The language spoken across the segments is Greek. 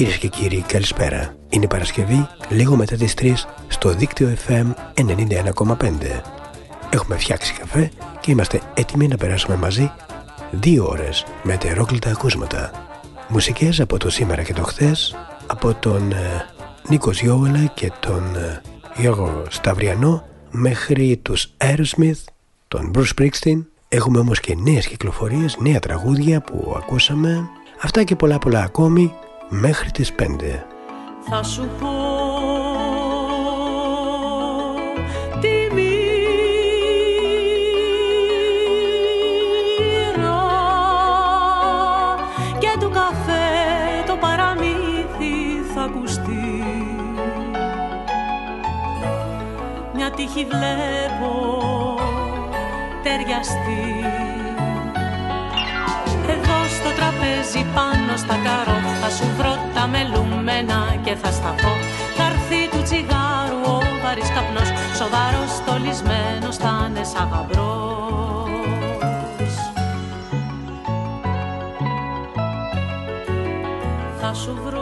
Κυρίες και κύριοι, καλησπέρα. Είναι Παρασκευή, λίγο μετά τις 3 στο δίκτυο FM 91,5. Έχουμε φτιάξει καφέ και είμαστε έτοιμοι να περάσουμε μαζί δύο ώρες με τερόκλητα ακούσματα. Μουσικές από το σήμερα και το χθες, από τον ε, Νίκος Γιώβελα και τον ε, Γιώργο Σταυριανό μέχρι τους Aerosmith, τον Bruce Springsteen. Έχουμε όμως και νέες κυκλοφορίες, νέα τραγούδια που ακούσαμε. Αυτά και πολλά πολλά ακόμη μέχρι τις 5. Θα σου πω τη μοίρα και του καφέ το παραμύθι θα ακουστεί μια τύχη βλέπω ταιριαστεί τραπέζι πάνω στα καρό. Θα σου βρω τα μελούμενα και θα σταθώ Θα έρθει του τσιγάρου ο βαρύς καπνός Σοβαρός στολισμένος θα είναι σαν γαμπρός. Θα σου βρω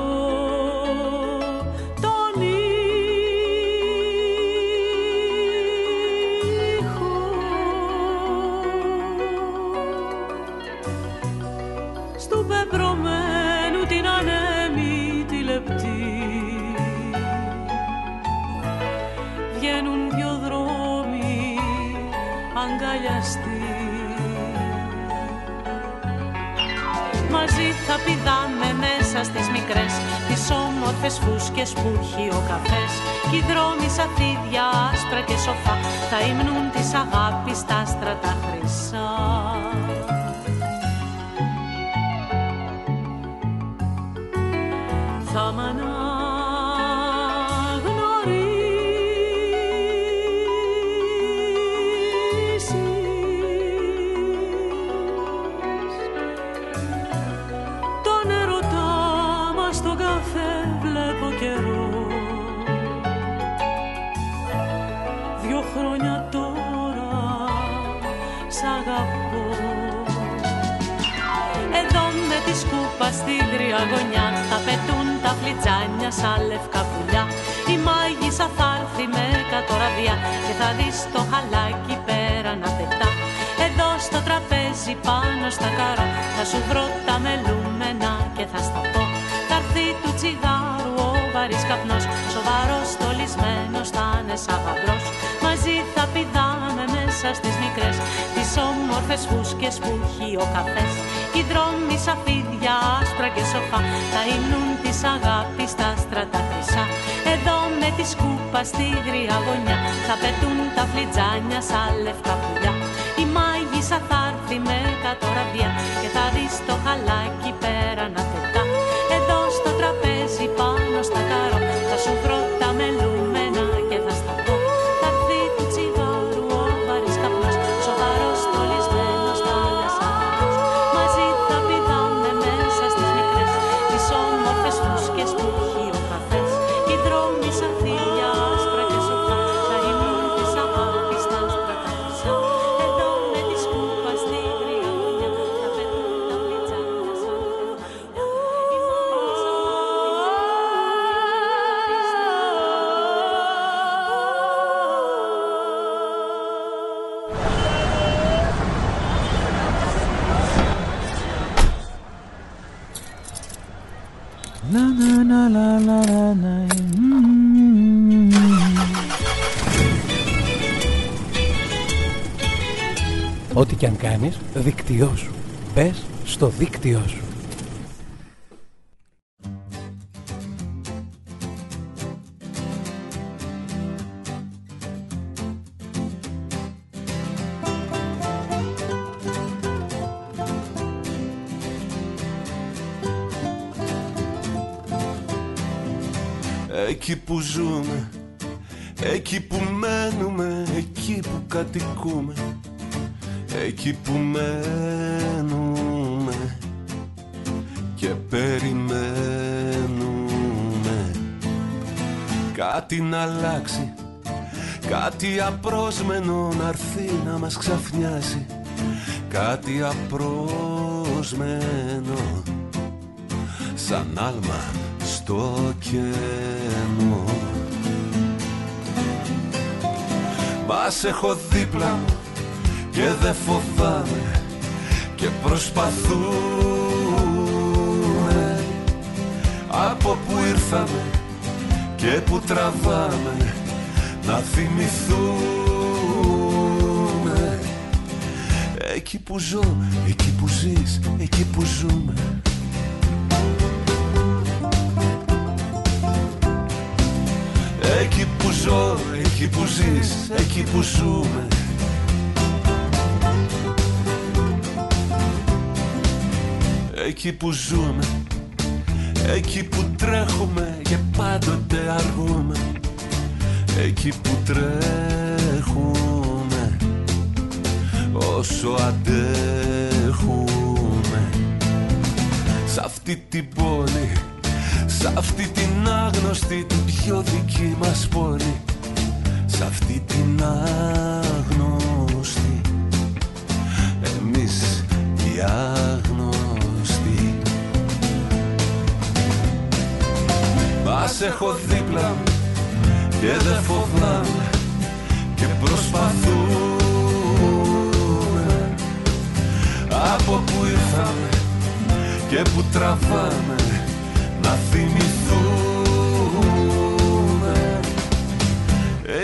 θα πηδάμε μέσα στις μικρές Τις όμορφες φούσκες που έχει ο καφές. Κι οι δρόμοι σαν θύδια άσπρα και σοφά Θα υμνούν της αγάπης τα άστρα τα χρυσά. Θα σκούπα στην τριαγωνιά θα πετούν τα φλιτζάνια σαν λευκά πουλιά. Η μάγισσα θα έρθει με κατοραβιά και θα δεις το χαλάκι πέρα να πετά. Εδώ στο τραπέζι πάνω στα καρά θα σου βρω τα μελούμενα και θα στα πω. Θα έρθει του τσιγάρου ο βαρύς καπνός σοβαρός στολισμένος θα είναι σαν μαζί θα πηδάμε μέσα στις μικρές τις όμορφες φούσκες που έχει ο καφές. Οι δρόμοι σαφίδια άσπρα και σοφά θα υμνούν της αγάπης τα στρατά χρυσά. Εδώ με τη σκούπα στη γρία γωνιά θα πετούν τα φλιτζάνια σαν λευκά πουλιά. Η μάγισσα θα έρθει με κατοραβιά και θα δεις το χαλάκι δίκτυό σου. Μπες στο δίκτυό σου. Αλλάξει. Κάτι απρόσμενο να έρθει να μας ξαφνιάσει. Κάτι απρόσμενο Σαν άλμα στο κενό Μας έχω δίπλα μου και δεν φοβάμαι και προσπαθούμε. Από που ήρθαμε και που τραβάμε να θυμηθούμε. Εκεί που ζω, εκεί που ζεις, εκεί που ζούμε. Εκεί που ζω, εκεί που ζεις, εκεί που ζούμε. Εκεί που ζούμε Εκεί που τρέχουμε και πάντοτε αργούμε Εκεί που τρέχουμε. Όσο αντέχουμε Σ' αυτή την πόλη Σ' αυτή την άγνωστη την πιο δική μας πόλη Σ' αυτή την άγνωστη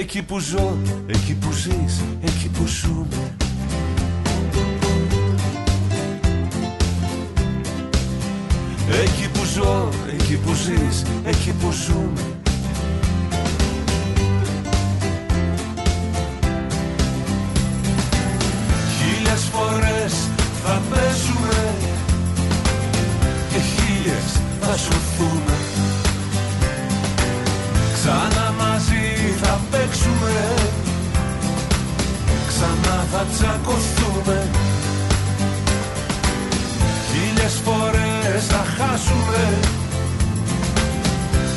Εκεί που ζω, εκεί που ζεις, εκεί που ζούμε. Εκεί που ζω, εκεί που ζεις, εκεί που ζούμε. Χίλιες φορές θα πέσουμε θα τσακωθούμε. Χίλιες φορές θα χάσουμε.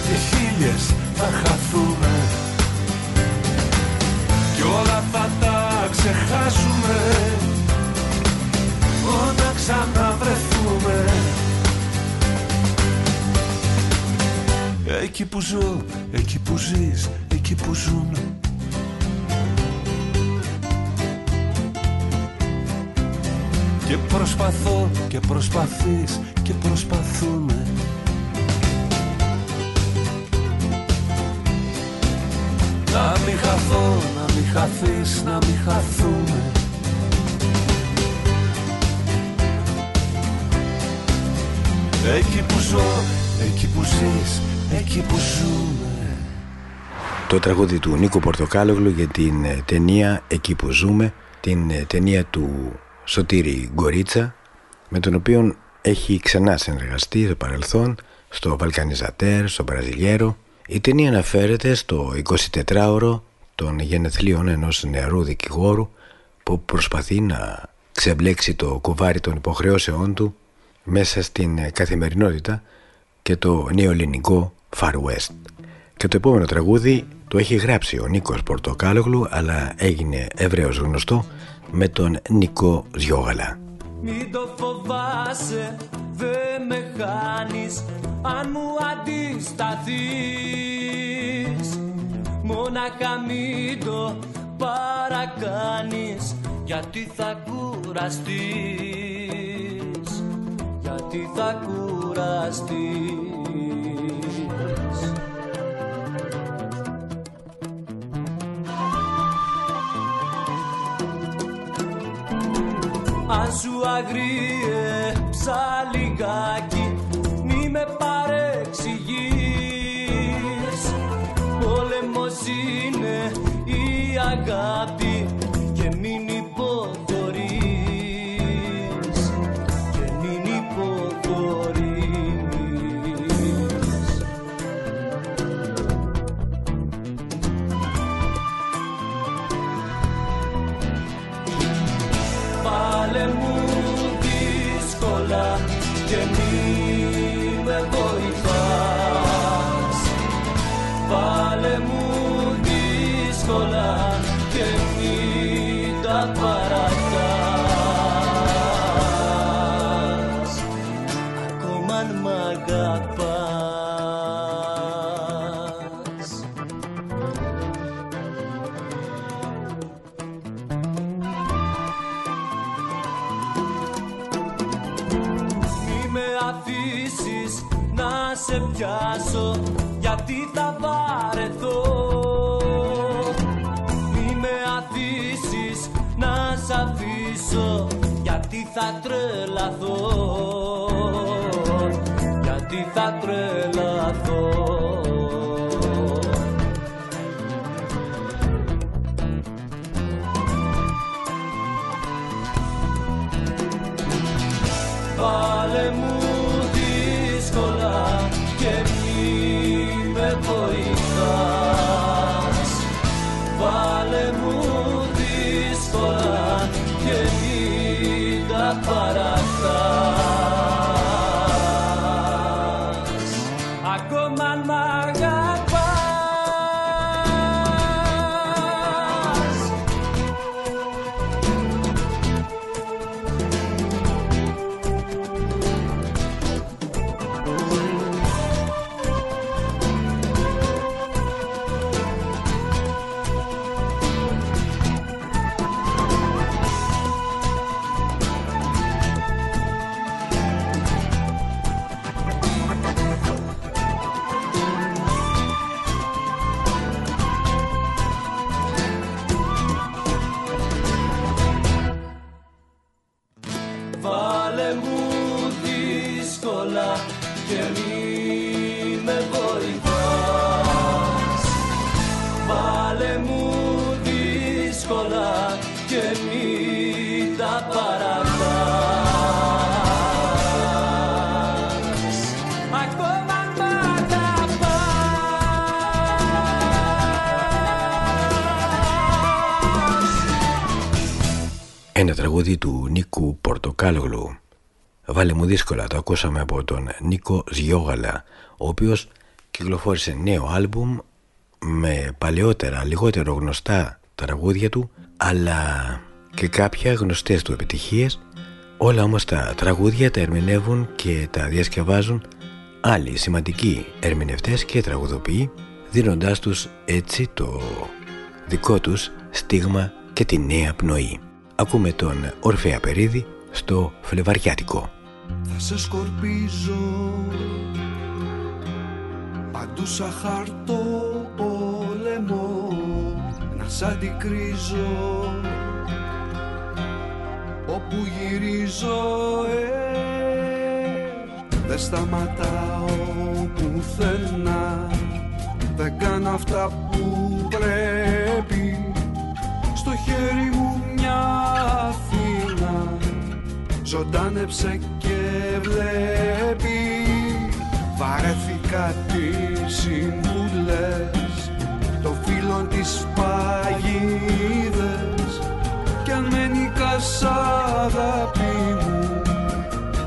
Και χίλιες θα χαθούμε. Και όλα θα τα ξεχάσουμε. Όταν ξαναβρεθούμε. Εκεί που ζω, εκεί που ζεις, εκεί που ζούμε. Και προσπαθώ και προσπαθείς και προσπαθούμε. Να μην χαθώ, να μην χαθείς, να μην χαθούμε. Εκεί που ζω, εκεί που ζεις, εκεί που ζούμε. Το τραγούδι του Νίκο Πορτοκάλογλου για την ε, ταινία «Εκεί που ζούμε» την ε, ταινία του Σωτήρη Γκορίτσα με τον οποίο έχει ξανά συνεργαστεί στο παρελθόν στο Βαλκανιζατέρ, στο Βραζιλιέρο η ταινία αναφέρεται στο 24ωρο των γενεθλίων ενός νεαρού δικηγόρου που προσπαθεί να ξεμπλέξει το κουβάρι των υποχρεώσεών του μέσα στην καθημερινότητα και το νεοελληνικό Far West. Και το επόμενο τραγούδι το έχει γράψει ο Νίκος Πορτοκάλογλου αλλά έγινε ευρέως γνωστό με τον Νίκο Ζιόγαλα. Μην το φοβάσαι, δε με χάνεις αν μου αντισταθείς. Μόναχα μην το παρακάνεις γιατί θα κουραστείς. Γιατί θα κουραστείς Αν σου αγρίεψα λιγάκι μη με παρεξηγείς. Πόλεμος είναι η αγάπη Βάλε μου δύσκολα και μη τα παρατάς θα τρελαθώ. Γιατί θα τρελαθώ τραγούδι του Νίκου Πορτοκάλογλου. Βάλε μου δύσκολα, το ακούσαμε από τον Νίκο Ζιόγαλα, ο οποίος κυκλοφόρησε νέο άλμπουμ με παλαιότερα, λιγότερο γνωστά τραγούδια του, αλλά και κάποια γνωστές του επιτυχίες. Όλα όμως τα τραγούδια τα ερμηνεύουν και τα διασκευάζουν άλλοι σημαντικοί ερμηνευτές και τραγουδοποιοί δίνοντάς τους έτσι το δικό τους στίγμα και τη νέα πνοή. Ακούμε τον Ορφέα Περίδη στο Φλεβαριάτικο. Θα σε σκορπίζω παντού σαν χαρτό πόλεμο να σ' αντικρίζω όπου γυρίζω ε, δεν σταματάω πουθενά δεν κάνω αυτά που πρέπει. Στο χέρι μου ζωντάνεψε και βλέπει. Βαρέθηκα τις συμβουλές το φίλο της παγίδες. Κι αν με νικάς αγάπη μου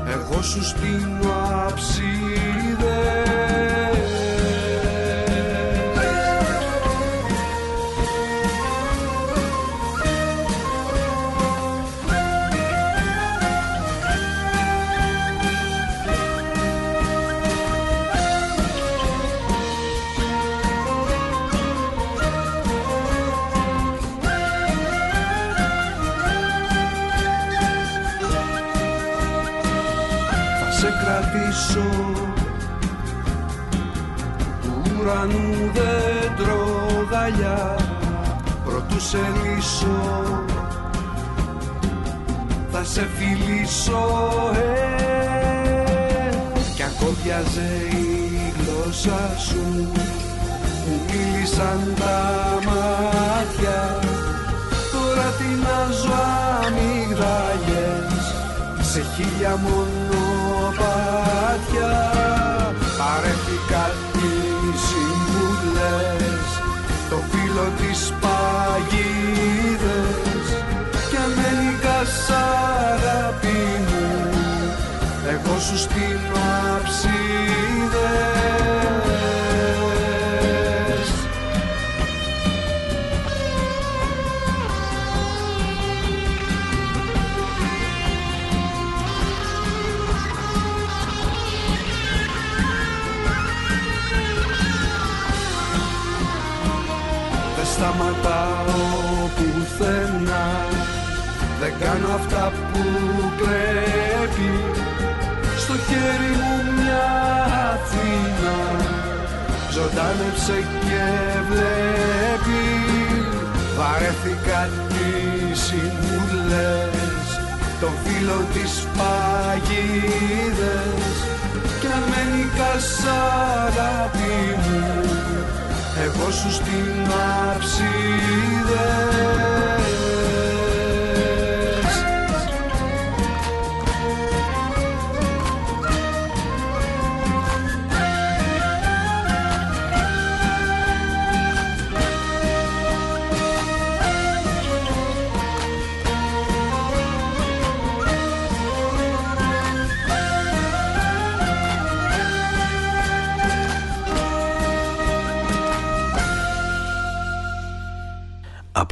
εγώ σου στείνω αψίδες ουρανού δέντρο γαλιά προτού σε λύσω θα σε φιλήσω ε, κι αν κόβιαζε η γλώσσα σου που μίλησαν τα μάτια. Τώρα τεινάζω αμυγδαλιές σε χίλια μονοπάτια φίλο της παγίδες κι αν δεν αγάπη μου εγώ σου στείλω κάνω αυτά που πρέπει. Στο χέρι μου μια Αθήνα Ζωντάνεψε και βλέπει. Βαρέθηκα τις συμβουλές Των φίλων της παγίδες. Κι αν με νικάς αγάπη μου εγώ σου στείλω αψίδες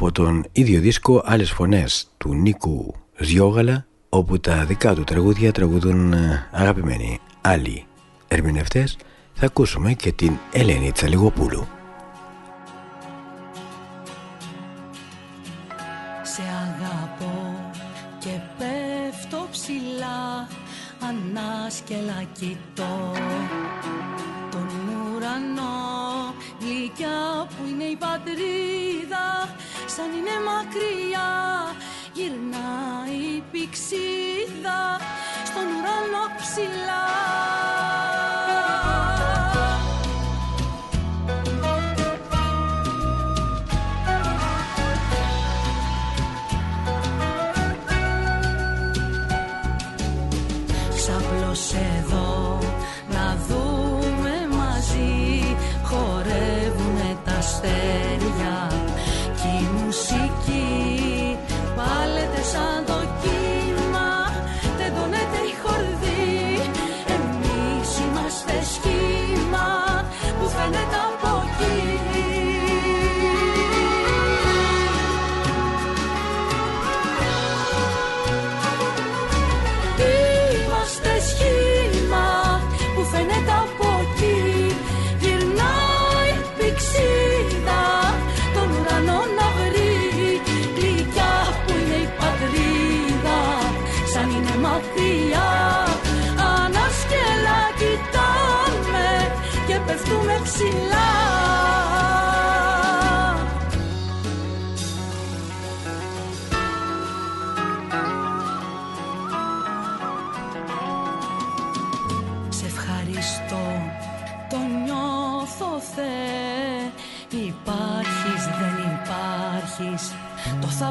από τον ίδιο δίσκο άλλες φωνές του Νίκου Ζιόγαλα όπου τα δικά του τραγούδια τραγουδούν ε, αγαπημένοι άλλοι ερμηνευτές θα ακούσουμε και την Ελένη Τσαλιγοπούλου. Σε αγαπώ και πέφτω ψηλά ανάσκελα κοιτώ τον ουρανό γλυκιά που είναι η πατρίδα σαν είναι μακριά γυρνάει η πηξίδα στον ουρανό ψηλά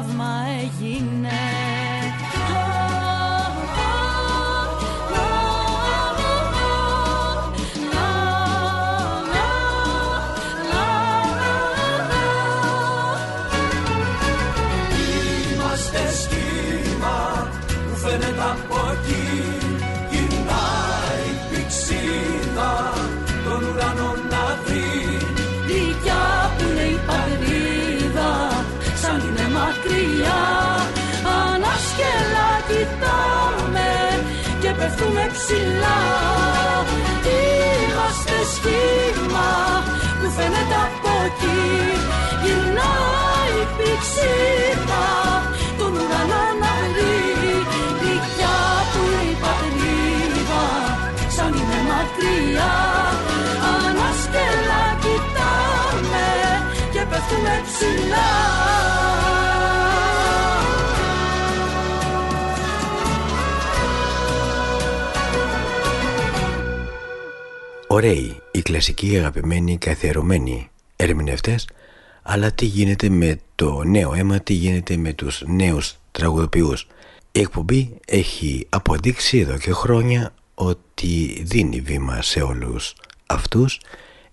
θαύμα έγινε ψηλά. Είμαστε σχήμα που φαίνεται από εκεί. Γυρνάει πηξίδα τον ουρανό να βρει Γλυκιά που είναι η πατρίδα σαν είναι μακριά. Ανάσκελα κοιτάμε και πέφτουμε ψηλά Ωραίοι, οι κλασικοί αγαπημένοι καθιερωμένοι ερμηνευτές αλλά τι γίνεται με το νέο αίμα, τι γίνεται με τους νέους τραγουδοποιούς. Η εκπομπή έχει αποδείξει εδώ και χρόνια ότι δίνει βήμα σε όλους αυτούς.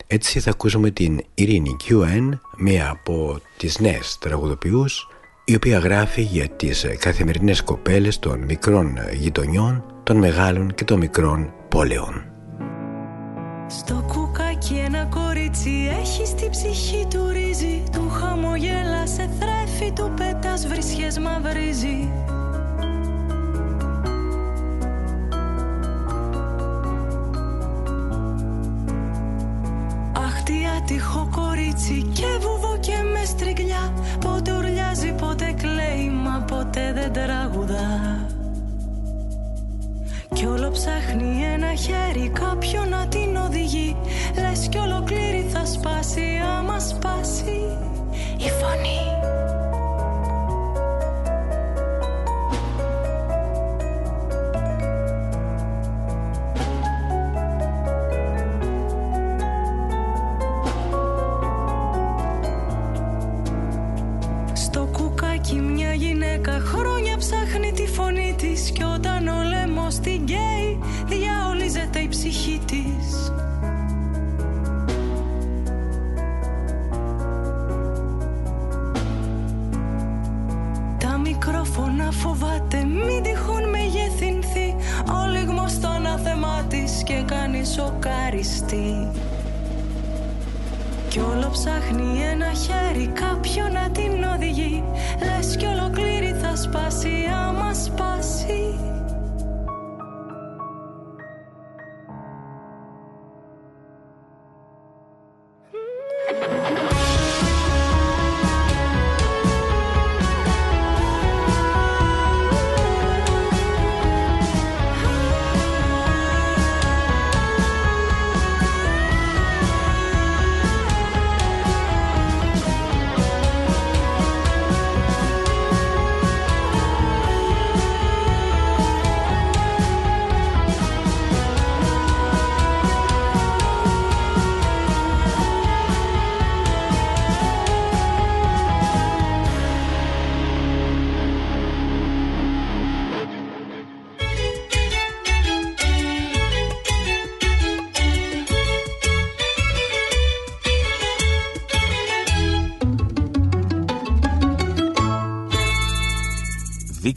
Έτσι θα ακούσουμε την Ειρήνη QN, μία από τις νέες τραγουδοποιούς, η οποία γράφει για τις καθημερινές κοπέλες των μικρών γειτονιών, των μεγάλων και των μικρών πόλεων. Στο κουκάκι ένα κορίτσι έχει στη ψυχή του ρύζι. Του χαμογέλα σε θρέφει, του πέτας βρισιές μαυρίζει. Αχ τι άτυχο κορίτσι και βουβό και με στριγλιά. Πότε ουρλιάζει, πότε κλαίει, μα ποτέ δεν τραγουδά κι όλο ψάχνει ένα χέρι κάποιον να την οδηγεί. Λες κι ολοκλήρη θα σπάσει άμα σπάσει η φωνή. Στο κουκάκι μια γυναίκα χρόνια ψάχνει τη φωνή της Κι κάνει σοκαριστή. Κι όλο ψάχνει ένα χέρι κάποιον να την οδηγεί. Λες κι ολοκλήρη θα σπάσει άμα σπάσει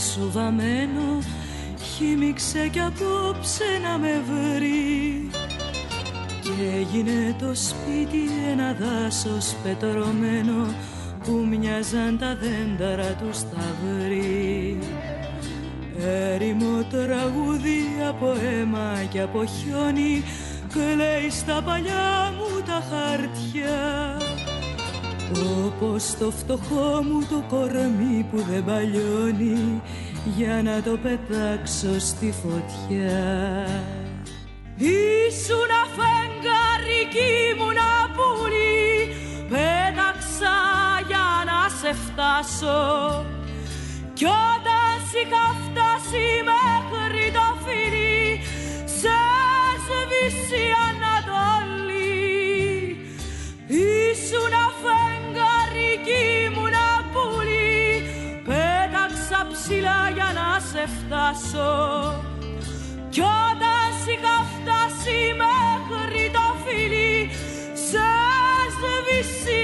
Σου βαμμένο χύμιξε κι απόψε να με βρει. Και έγινε το σπίτι ένα δάσος πετρωμένο που μοιάζαν τα δέντρα τους σταυρί Έρημο τραγούδι από αίμα και από χιόνι κλαίει στα παλιά μου τα χαρτιά όπως το φτωχό μου το κορμί που δεν παλιώνει για να το πετάξω στη φωτιά. Ήσουν αφέγγαρη μου να πουλί πέταξα για να σε φτάσω. Κι όταν είχα φτάσει μέχρι το φίλι σε σβήσει Ανατολή. Ήσουν αφέγγαρη να πουλί πέταξα ψηλά για να σε φτάσω. Κι όταν είχα φτάσει μέχρι το φίλι σε σβήσει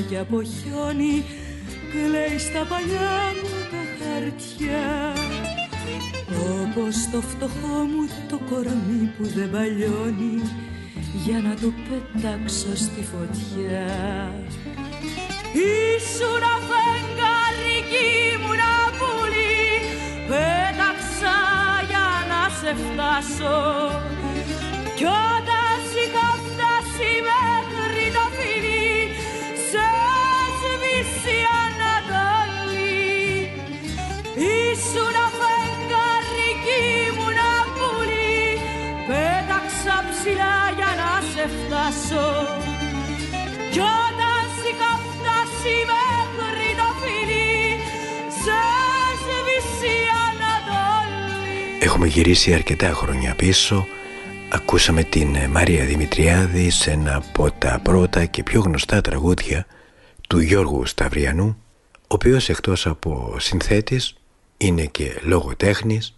και από χιόνι κλαίει στα παλιά μου τα χαρτιά. Όπως το φτωχό μου το κορμί που δεν παλιώνει για να το πετάξω στη φωτιά. Ήσουν αφέγγαρη μου να πουλί πέταξα για να σε φτάσω. Κι όταν φτάσω Κι όταν είχα φτάσει μέχρι το φίλι Σε σβήσει Ανατολή Έχουμε γυρίσει αρκετά χρόνια πίσω. Ακούσαμε την Μαρία Δημητριάδη σε ένα από τα πρώτα και πιο γνωστά τραγούδια του Γιώργου Σταυριανού ο οποίος εκτός από συνθέτης είναι και λογοτέχνης,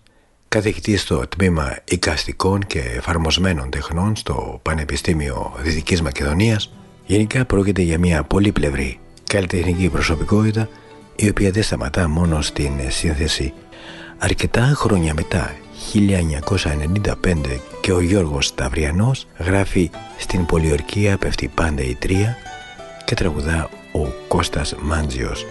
καθηγητής στο τμήμα οικαστικών και εφαρμοσμένων τεχνών στο Πανεπιστήμιο Δυτικής Μακεδονίας. Γενικά πρόκειται για μια πολύπλευρη καλλιτεχνική προσωπικότητα η οποία δεν σταματά μόνο στην σύνθεση. Αρκετά χρόνια μετά, 1995 και ο Γιώργος Σταυριανός γράφει στην πολιορκία πέφτει πάντα η τρία και τραγουδά ο Κώστας Μάντζιος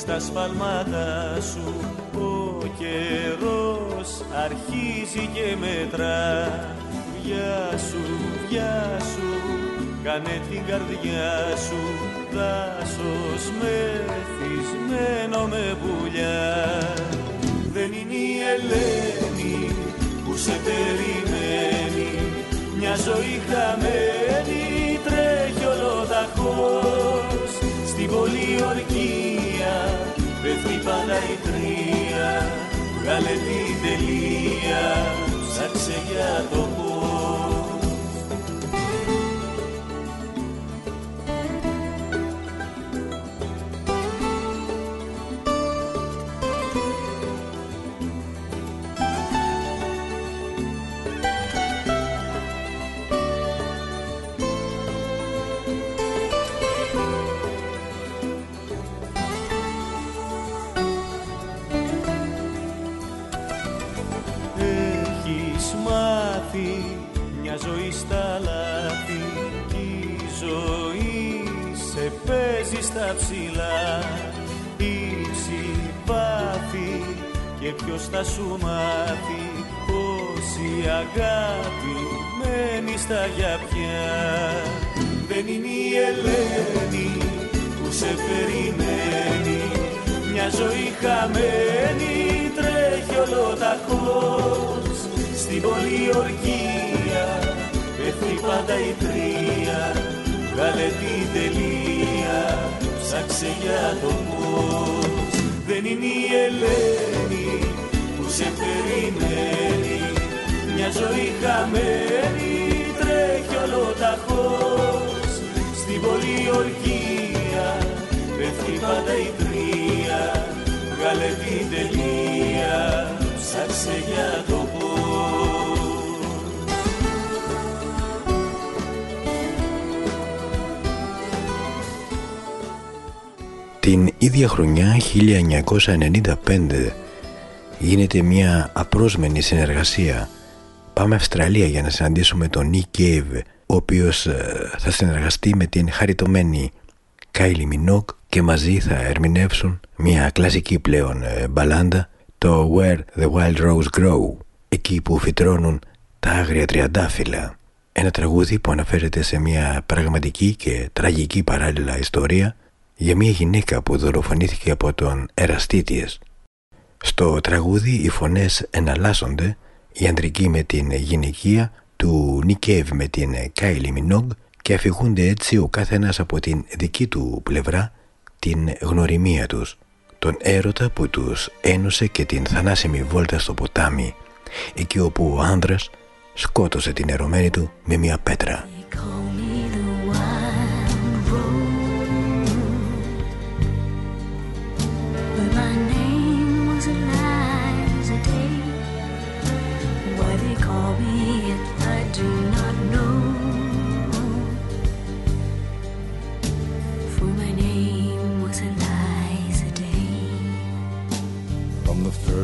στα σφαλμάτα σου. Ο καιρός αρχίζει και μετρά. Γεια σου, γεια σου, κάνε την καρδιά σου. Δάσος μεθυσμένο με πουλιά. Δεν είναι η Ελένη που σε περιμένει. Μια ζωή χαμένη τρέχει ολοταχώς στην πολιορκία πέφτει πάντα η τρία βγάλε την τελεία ψάξε για το θα σου μάθει πως η αγάπη μένει στα γιαπιά Δεν είναι η Ελένη που σε περιμένει Μια ζωή χαμένη τρέχει ολοταχώς Στην πολιορκία πέφτει πάντα η τρία Βγάλε την τελεία, ψάξε για το πώς. Δεν είναι η Ελένη που σε περιμένει Μια ζωή χαμένη τρέχει ολοταχώς Στην πολιορκία πέφτει πάντα η τρία Βγάλε την τελεία, ψάξε για το Την ίδια χρονιά 1995 γίνεται μια απρόσμενη συνεργασία. Πάμε Αυστραλία για να συναντήσουμε τον Νίκ Κέιβ, ο οποίος ε, θα συνεργαστεί με την χαριτωμένη Κάιλι Μινόκ και μαζί θα ερμηνεύσουν μια κλασική πλέον ε, μπαλάντα, το Where the Wild Rose Grow, εκεί που φυτρώνουν τα άγρια τριαντάφυλλα. Ένα τραγούδι που αναφέρεται σε μια πραγματική και τραγική παράλληλα ιστορία για μια γυναίκα που δολοφονήθηκε από τον Εραστήτιες. Στο τραγούδι οι φωνές εναλλάσσονται, η ανδρική με την γυναικεία, του Νικέβ με την Κάιλι Μινόγκ και αφηγούνται έτσι ο καθένας από την δική του πλευρά την γνωριμία τους, τον έρωτα που τους ένωσε και την θανάσιμη βόλτα στο ποτάμι, εκεί όπου ο άνδρας σκότωσε την ερωμένη του με μια πέτρα.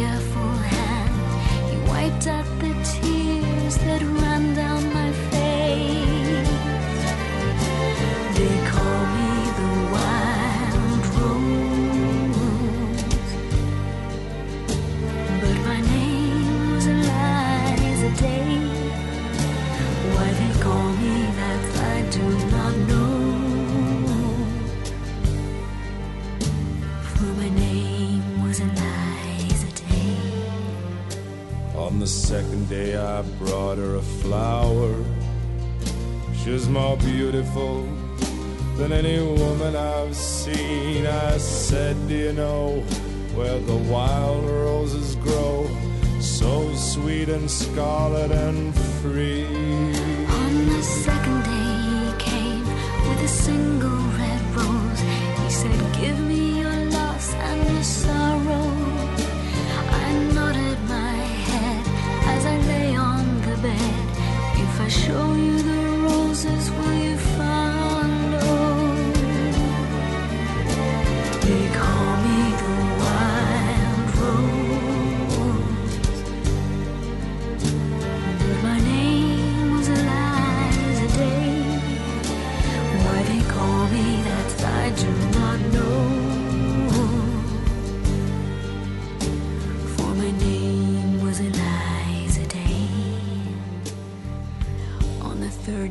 careful hand. He wiped out the tears that ran the second day, I brought her a flower. She's more beautiful than any woman I've seen. I said, Do you know where the wild roses grow? So sweet and scarlet and free. On the second day he came with a single red rose. He said, Give me your loss and your sorrow. Show you the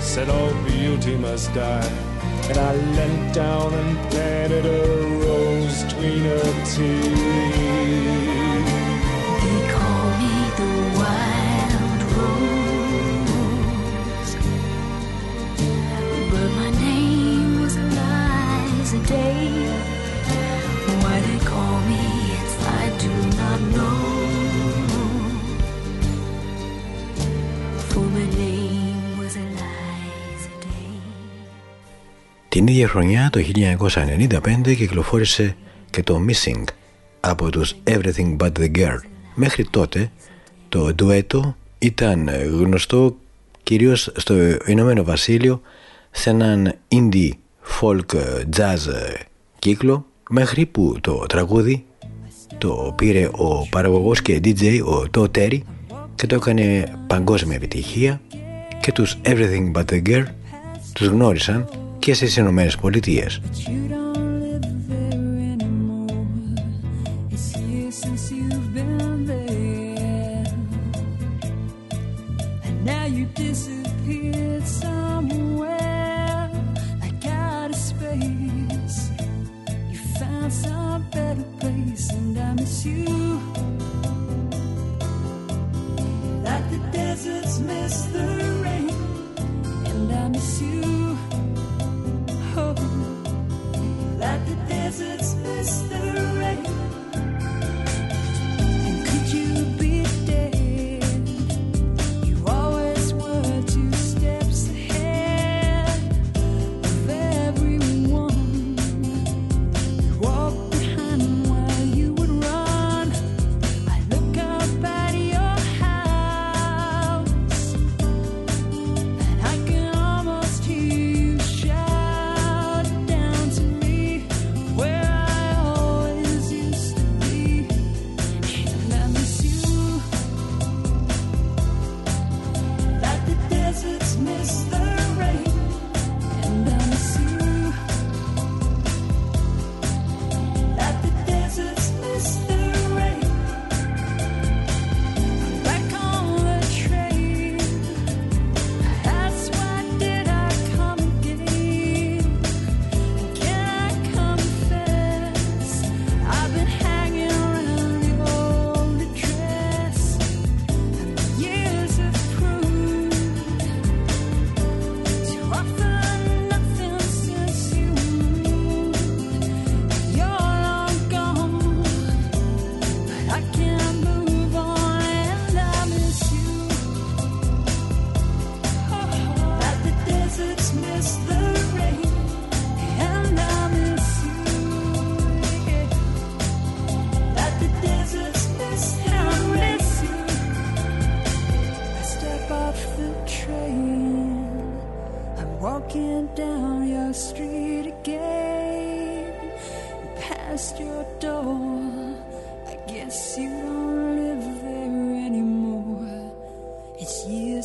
Said all beauty must die. And I leant down and planted a rose between her teeth. Ίδια χρονιά, το 1995, κυκλοφόρησε και το Missing από τους Everything But The Girl. Μέχρι τότε το ντουέτο ήταν γνωστό κυρίως στο Ηνωμένο Βασίλειο σε έναν indie folk jazz κύκλο μέχρι που το τραγούδι το πήρε ο παραγωγός και DJ ο Το Terry και το έκανε παγκόσμια επιτυχία και τους Everything But The Girl τους γνώρισαν και στις Ηνωμένες Πολιτείες.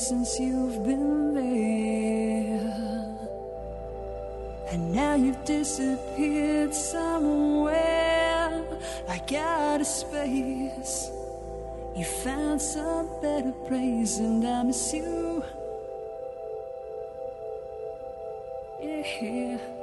since you've been there. And now you've disappeared somewhere like out of space. You found some better place, and I miss you. Yeah.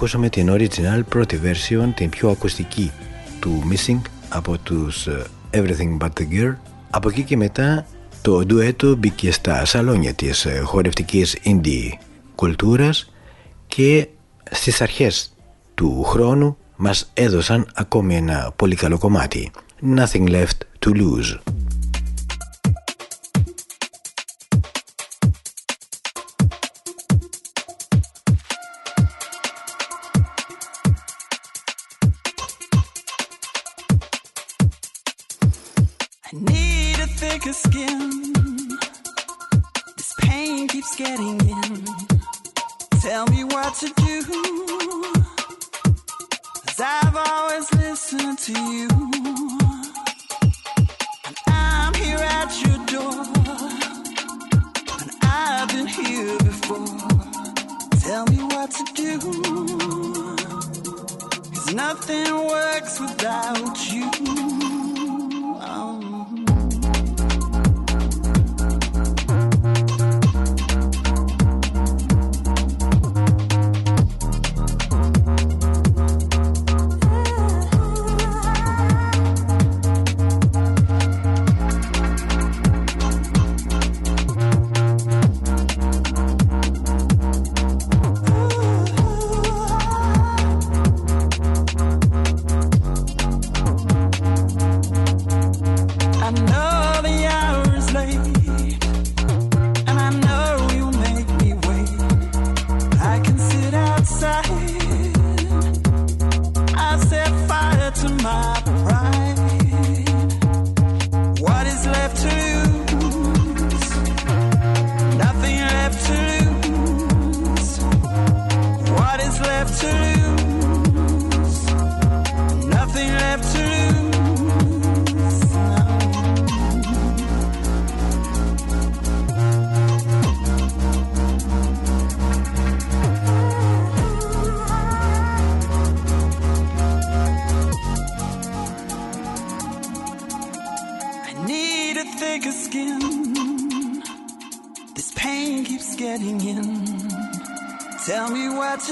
Ακούσαμε την original πρώτη version, την πιο ακουστική του Missing από τους ε, Everything But The Girl. Από εκεί και μετά το ντουέτο μπήκε στα σαλόνια της ε, χορευτικής indie κουλτούρας και στις αρχές του χρόνου μας έδωσαν ακόμη ένα πολύ καλό κομμάτι Nothing Left To Lose to do. I've always listened to you.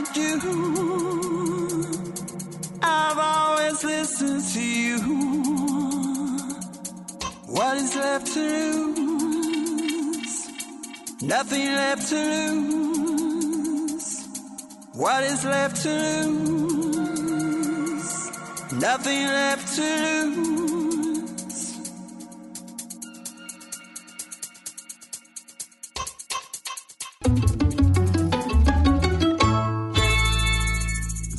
to do. I've always listened to you. What is left to lose? Nothing left to lose. What is left to lose? Nothing left to lose.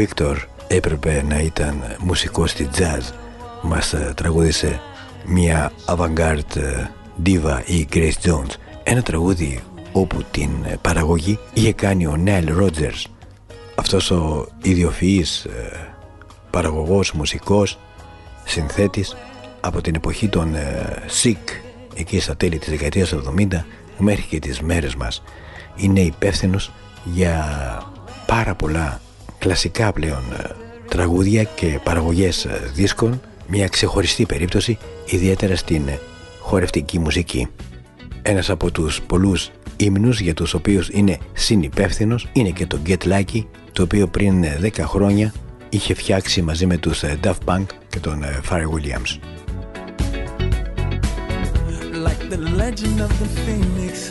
Βίκτορ έπρεπε να ήταν μουσικός στη jazz μας ε, τραγούδισε μια avant-garde ε, diva η Grace Jones. Ένα τραγούδι όπου την ε, παραγωγή είχε κάνει ο Νέλ Ρότζερς. Αυτός ο ιδιοφυής παραγωγός, μουσικός συνθέτης από την εποχή των Σικ εκεί στα τέλη της δεκαετίας του 70 μέχρι και τις μέρες μας. Είναι υπεύθυνος για πάρα πολλά κλασικά πλέον ε, τραγούδια και παραγωγές ε, δίσκων, μια ξεχωριστή περίπτωση ιδιαίτερα στην ε, χορευτική μουσική. Ένας από τους πολλούς ύμνους για τους οποίους είναι συνυπεύθυνος είναι και το Get Lucky, το οποίο πριν 10 χρόνια είχε φτιάξει μαζί με τους Daft Punk και τον Pharrell Williams. Like the legend of the phoenix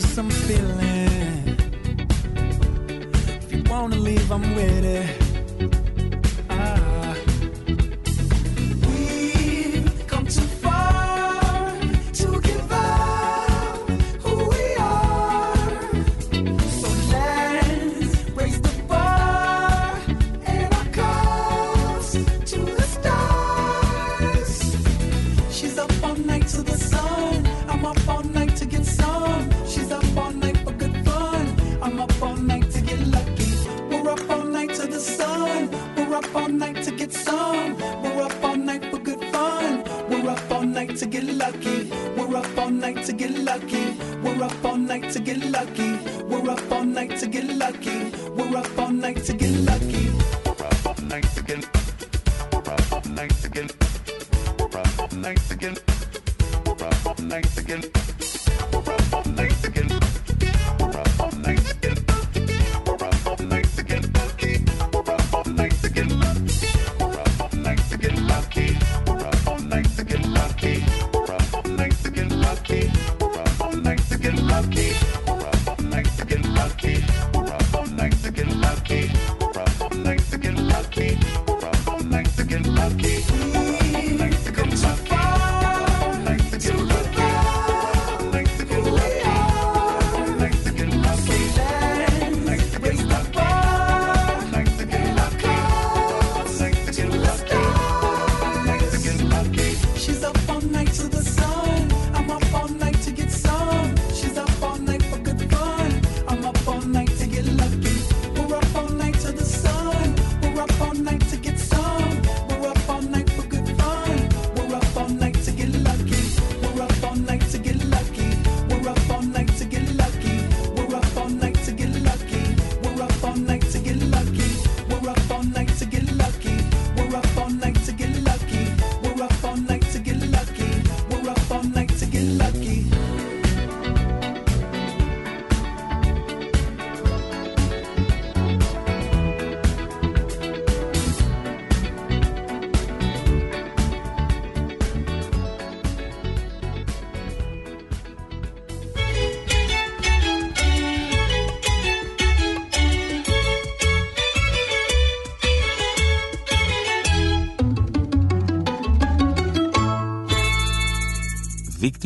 cause some feeling. If you wanna leave, I'm with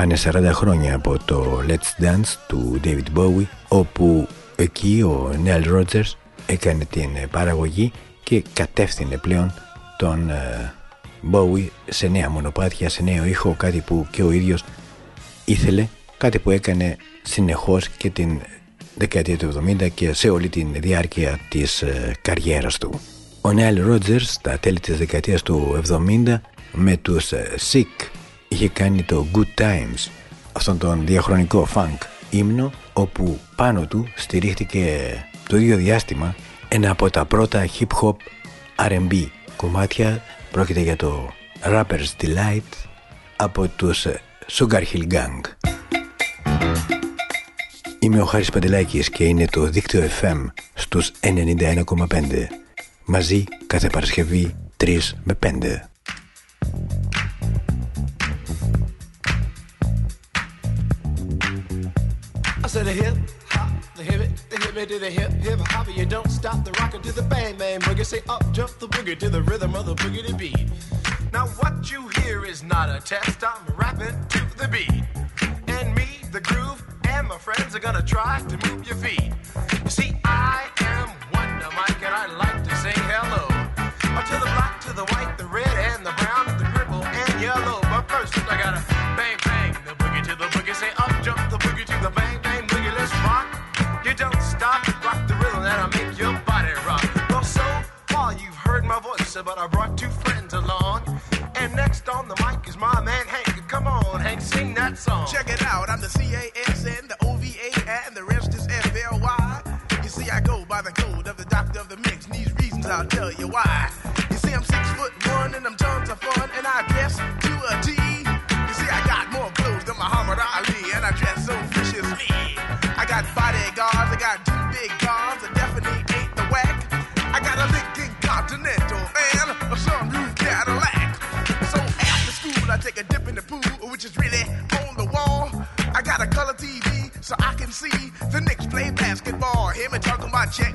Πάνε 40 χρόνια από το Let's Dance του David Bowie όπου εκεί ο Neil Rogers έκανε την παραγωγή και κατεύθυνε πλέον τον ε, Bowie σε νέα μονοπάτια, σε νέο ήχο, κάτι που και ο ίδιος ήθελε, κάτι που έκανε συνεχώς και την δεκαετία του 70 και σε όλη την διάρκεια της ε, καριέρας του. Ο Neil Rogers στα τέλη της δεκαετίας του 70 με τους ε, Sick είχε κάνει το Good Times αυτόν τον διαχρονικό funk ύμνο όπου πάνω του στηρίχτηκε το ίδιο διάστημα ένα από τα πρώτα hip hop R&B κομμάτια. Πρόκειται για το Rapper's Delight από τους ε, Sugar Hill Gang. Είμαι ο Χάρης Παντελάκης και είναι το δίκτυο FM στους 91,5 μαζί κάθε Παρασκευή 3 με 5 said a hip hop, the hip it, the hip it to the hip hip hop. You don't stop the rockin' to the bang bang boogie. Say up jump the boogie to the rhythm of the boogie to beat. Now what you hear is not a test. I'm rapping to the beat, and me, the groove, and my friends are gonna try to move your feet. You see, I am Wonder Mike, and I like to say hello to the but I brought two friends along. And next on the mic is my man Hank. Come on, Hank, sing that song. Check it out. I'm the C-A-S-N, the O-V-A, and the rest is F-L-Y. You see, I go by the code of the doctor of the mix. And these reasons I'll tell you why. You see, I'm six foot one, and I'm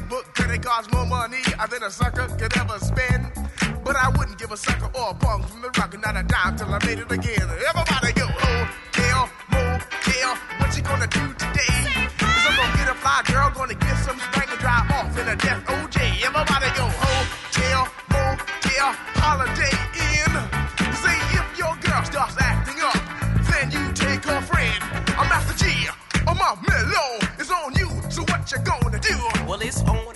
checkbook, credit cards, more money uh, than a sucker could ever spend. But I wouldn't give a sucker or a punk from the rock, not a dime till I made it again. Everybody go, oh, hotel, motel, what you gonna do today? Cause I'm gonna get a fly girl, gonna get some spank and drive off in a death OJ. Everybody go, oh, hotel, motel, holiday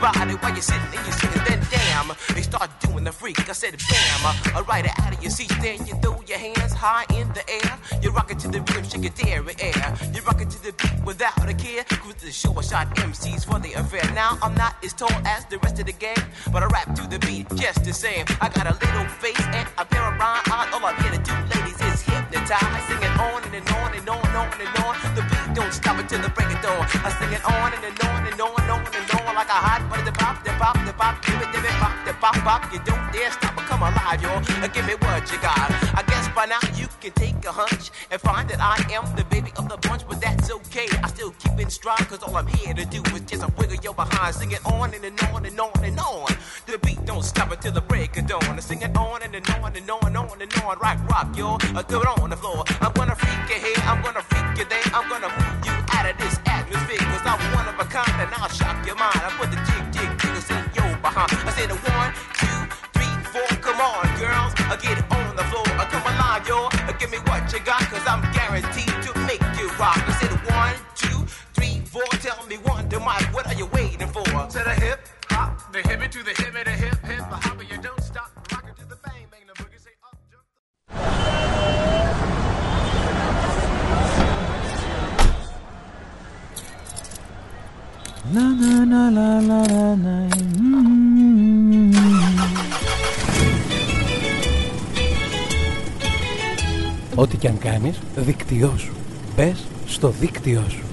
body while you're sitting and you're sitting. Then damn, they start doing the freak. I said bam, I ride it out of your seat. Then you throw your hands high in the air. You rock it to the rhythm, shake it dairy air. You rock it to the beat without a care. Cruise the show, I shot MCs for the affair. Now I'm not as tall as the rest of the gang, but I rap to the beat just the same. I got a little face and a pair of rhyme eyes. All I'm here to do, ladies, is hypnotize. Sing it on and, and on and on and on and on. The beat don't stop until the break of dawn. I sing it on and, and on and on and on and on like a hot the pop. You don't dare stop or come alive. Uh, Give me what you got. I guess by now you can take a hunch and find that I am the baby of the bunch, but that's okay. I still keep in stride, cause all I'm here to do is just a wiggle your behind. Sing it on and, and on and on and on. The beat don't stop until the break of dawn. I sing it on and, and on and on and on and on. Rock, rock. Uh, do it on the floor. I'm gonna freak you here, I'm gonna freak you there. I'm gonna move you out of this atmosphere, cause I'm one of a kind and I'll shock your mind. I put the jig, jig, jiggles in your behind. I said a I get on the floor. I come alive, yo. Uh, Give me what you got, cause I'm guaranteed to make you rock. I said one, two, three, four. Tell me one, to Mike, what are you waiting for? To the hip, hop, the hippie to the hippie, the hip, hip, the hopper, you don't stop. Rock to the bang, bang, the boogie, say up, jump. La la la. Mm. Ό,τι και αν κάνεις, δικτυώσου. Μπες στο δίκτυό σου.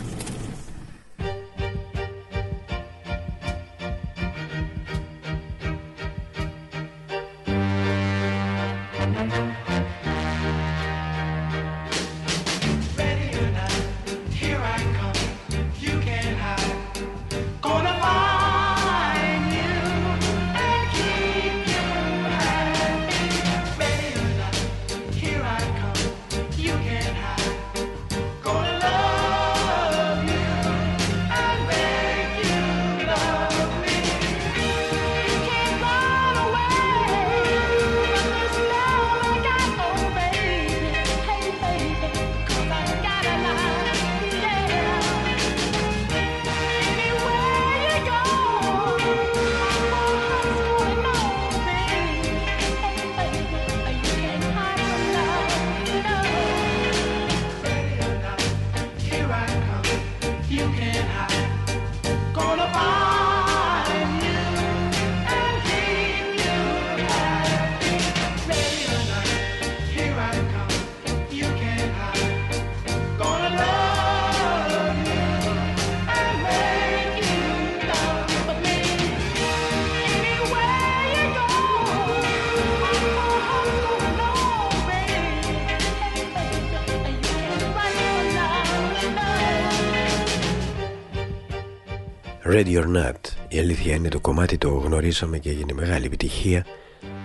Κομμάτι το γνωρίσαμε και έγινε μεγάλη επιτυχία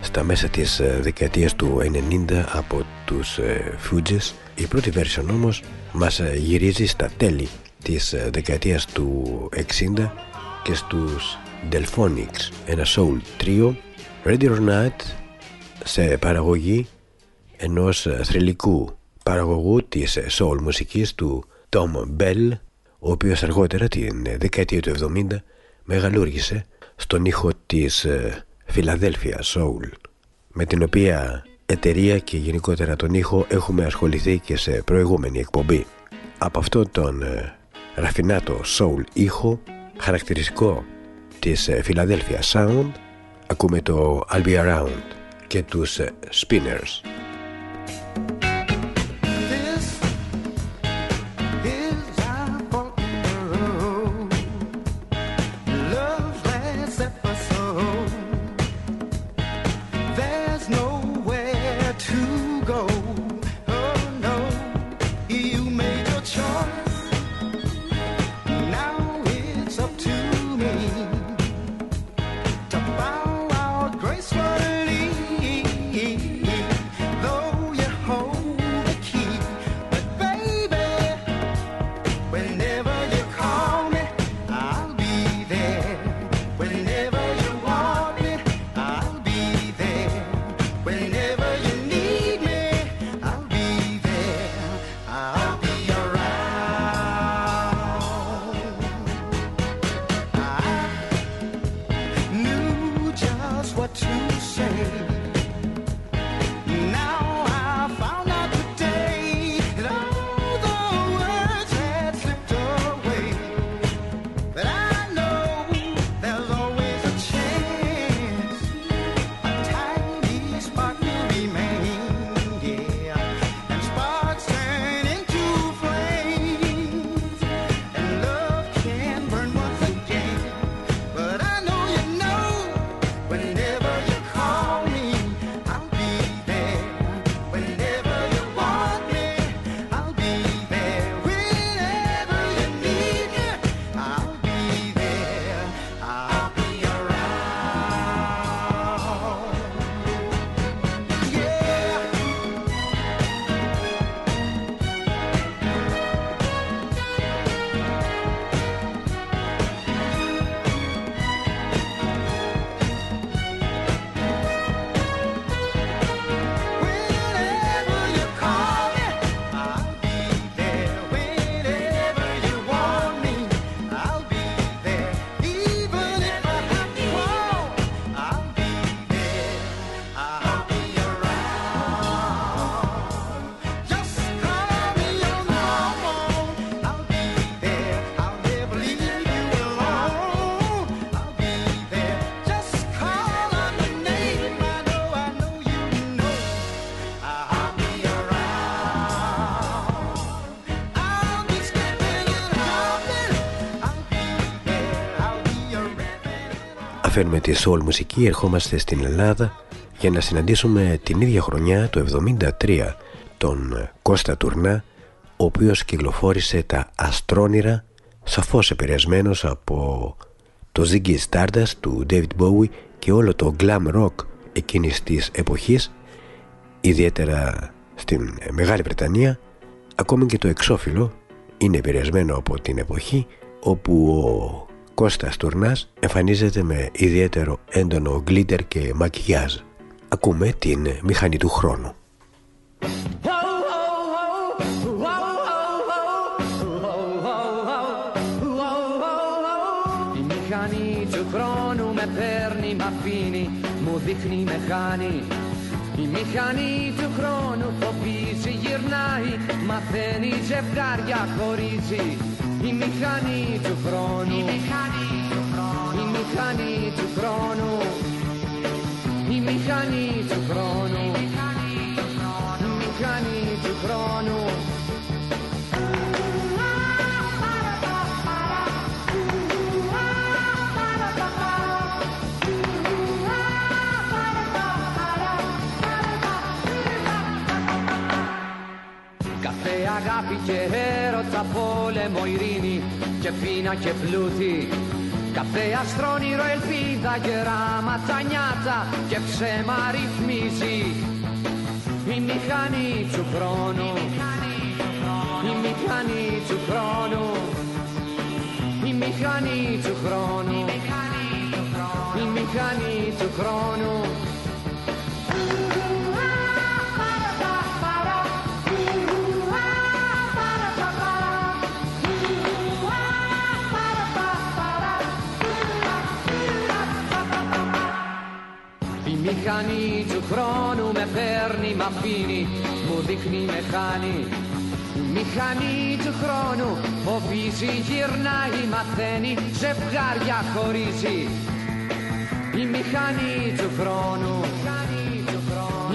στα μέσα της ε, δεκαετίας του 90 από τους ε, Fugees. Η πρώτη version όμως μας ε, γυρίζει στα τέλη της ε, δεκαετίας του 60 και στους Delphonics, ένα soul trio Ready or Not σε παραγωγή ενός ε, θρηλυκού παραγωγού της ε, soul μουσικής του Tom Bell ο οποίος αργότερα την ε, δεκαετία του 70 μεγαλούργησε στον ήχο της ε, Philadelphia Soul με την οποία εταιρεία και γενικότερα τον ήχο έχουμε ασχοληθεί και σε προηγούμενη εκπομπή. Από αυτό τον ε, ραφινάτο soul ήχο χαρακτηριστικό της ε, Philadelphia Sound ακούμε το I'll Be Around και τους ε, Spinners. Αφήνουμε τη soul μουσική, ερχόμαστε στην Ελλάδα για να συναντήσουμε την ίδια χρονιά το 73 τον Κώστα Τουρνά ο οποίος κυκλοφόρησε τα Αστρόνυρα σαφώς επηρεασμένος από το Ziggy Stardust του David Bowie και όλο το glam rock εκείνης της εποχής ιδιαίτερα στην Μεγάλη Βρετανία. Ακόμη και το εξώφυλλο είναι επηρεασμένο από την εποχή όπου ο Κώστας Τουρνάς εμφανίζεται με ιδιαίτερο έντονο γκλίτερ και μακιγιάζ. Ακούμε την μηχανή του χρόνου. Η μηχανή του χρόνου με παίρνει, μ' αφήνει, μου δείχνει, με χάνει. Η μηχανή μαθαίνει ζευγάρια χωρίζει. Η μηχανή του χρόνου, η μηχανή του χρόνου, η μηχανή του χρόνου, η μηχανή του χρόνου, η μηχανή του χρόνου. Αγάπη και έρωτα πόλεμο ειρήνη και πείνα και πλούτη. Κάθε αστρόνυρο ελπίδα γεράματα νιάτα και ψέμα ρυθμίζει. Η μηχανή του χρόνου. Η μηχανή του χρόνου. Η μηχανή του χρόνου. Η μηχανή του χρόνου μηχανή του χρόνου με παίρνει, μ' αφήνει, μου δείχνει, με χάνει. Η μηχανή του χρόνου φοβίζει, γυρνάει, μαθαίνει, ζευγάρια χωρίζει. Η μηχανή του χρόνου,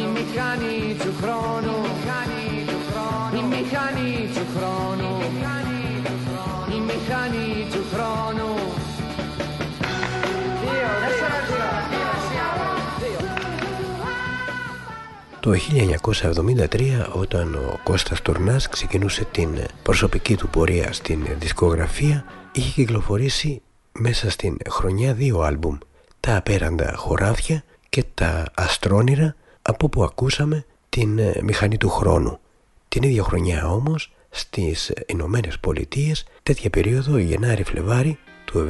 η μηχανή του χρόνου, η μηχανή του χρόνου, η μηχανή του χρόνου. Το 1973 όταν ο Κώστας Τουρνάς ξεκινούσε την προσωπική του πορεία στην δισκογραφία είχε κυκλοφορήσει μέσα στην χρονιά δύο άλμπουμ τα απέραντα χωράφια και τα αστρόνυρα από που ακούσαμε την ε, μηχανή του χρόνου. Την ίδια χρονιά όμως στις Ηνωμένες Πολιτείες τέτοια περίοδο Γενάρη-Φλεβάρη του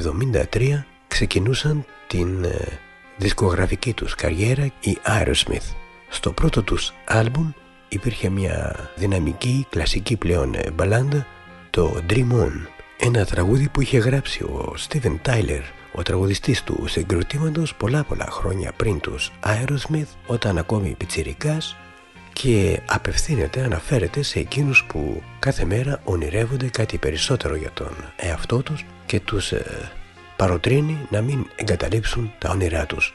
1973 ξεκινούσαν την ε, δισκογραφική τους καριέρα οι Aerosmith. Στο πρώτο τους άλμπουμ υπήρχε μια δυναμική κλασική πλέον ε, μπαλάντα το Dream On ένα τραγούδι που είχε γράψει ο Steven Tyler ο τραγουδιστής του συγκροτήματος πολλά πολλά χρόνια πριν τους Aerosmith όταν ακόμη πιτσιρικάς και απευθύνεται, αναφέρεται σε εκείνους που κάθε μέρα ονειρεύονται κάτι περισσότερο για τον εαυτό τους και τους ε, παροτρύνει να μην εγκαταλείψουν τα όνειρά τους.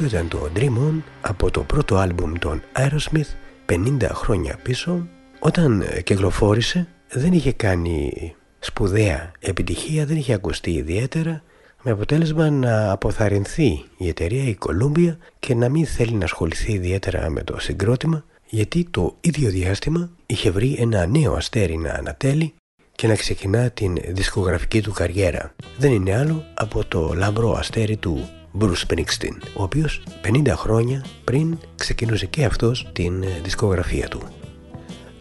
Αυτό ήταν το Dream On από το πρώτο άλμπουμ των Aerosmith 50 χρόνια πίσω. Όταν ε, κυκλοφόρησε δεν είχε κάνει σπουδαία επιτυχία, δεν είχε ακουστεί ιδιαίτερα με αποτέλεσμα να αποθαρρυνθεί η εταιρεία η Columbia και να μην θέλει να ασχοληθεί ιδιαίτερα με το συγκρότημα γιατί το ίδιο διάστημα είχε βρει ένα νέο αστέρι να ανατέλει και να ξεκινά την δισκογραφική του καριέρα. Δεν είναι άλλο από το λαμπρό αστέρι του Bruce Springsteen, ο οποίος 50 χρόνια πριν ξεκινούσε και αυτός την ε, δισκογραφία του.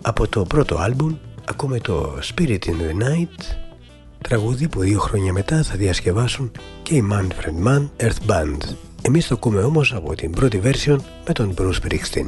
Από το πρώτο άλμπουμ ακούμε το Spirit in the Night, τραγούδι που δύο χρόνια μετά θα διασκευάσουν και η Manfred Mann Earth Band. Εμείς το ακούμε όμως από την πρώτη version με τον Bruce Springsteen.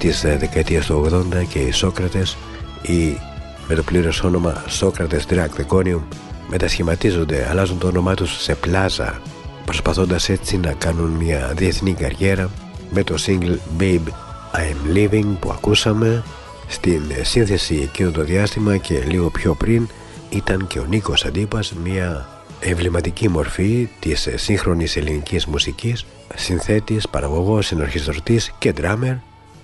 της ε, δεκαετίας του 80 και οι Σόκρατες ή με το πλήρες όνομα Σόκρατες Drag μετασχηματίζονται, αλλάζουν το όνομά τους σε πλάζα προσπαθώντας έτσι να κάνουν μια διεθνή καριέρα με το single Babe I'm Living που ακούσαμε. Στην σύνθεση εκείνο το διάστημα και λίγο πιο πριν ήταν και ο Νίκος Αντίπας μια εμβληματική μορφή της ε, σύγχρονης ελληνικής μουσικής συνθέτης, παραγωγός, συνορχιστρωτής και ντράμερ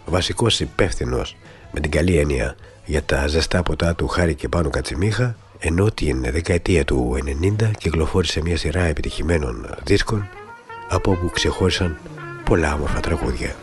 βασικός υπεύθυνος με την καλή έννοια για τα ζεστά ποτά του Χάρη και πάνω Κατσιμίχα, ενώ την δεκαετία του 90 κυκλοφόρησε μια σειρά επιτυχημένων δίσκων από όπου ξεχώρισαν πολλά όμορφα τραγούδια.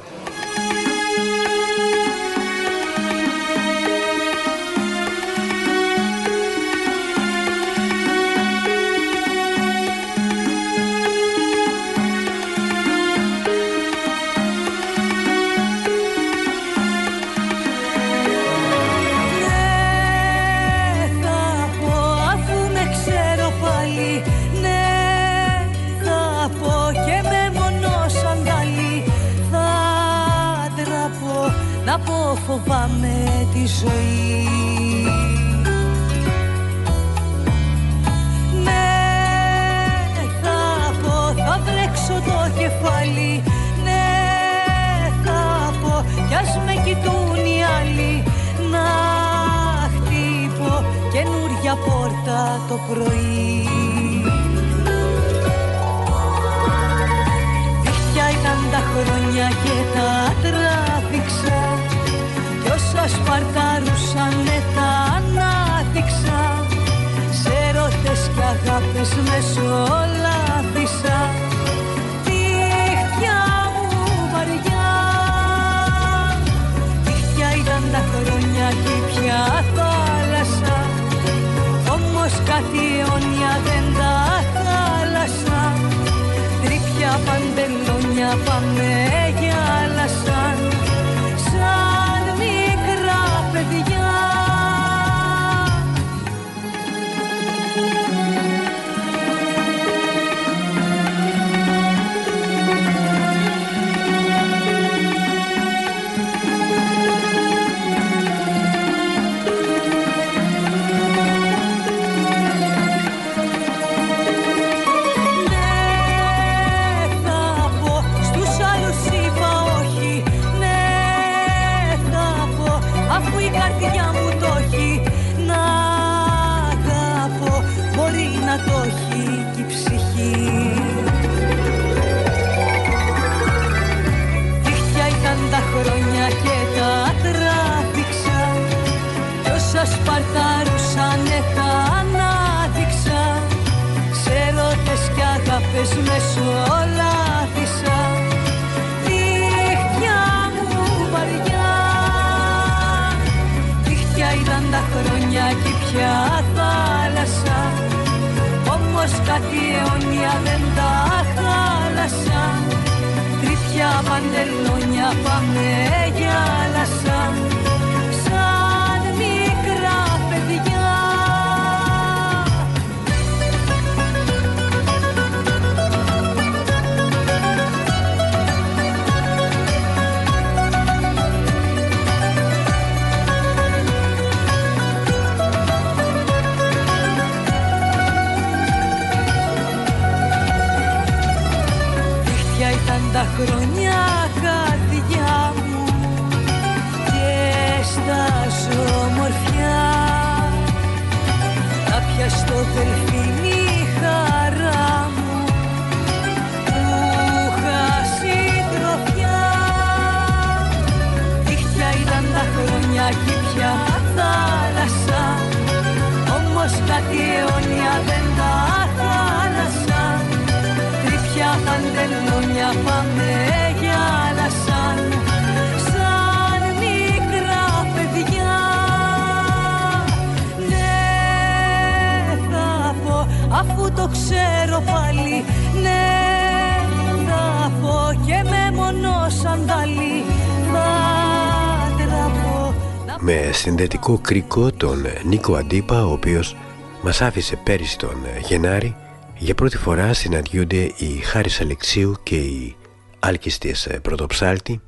Συνδετικό κρίκο τον Νίκο Αντίπα ο οποίος μας άφησε πέρυσι τον Γενάρη για πρώτη φορά συναντιούνται η Χάρης Αλεξίου και η Άλκης της Πρωτοψάλτη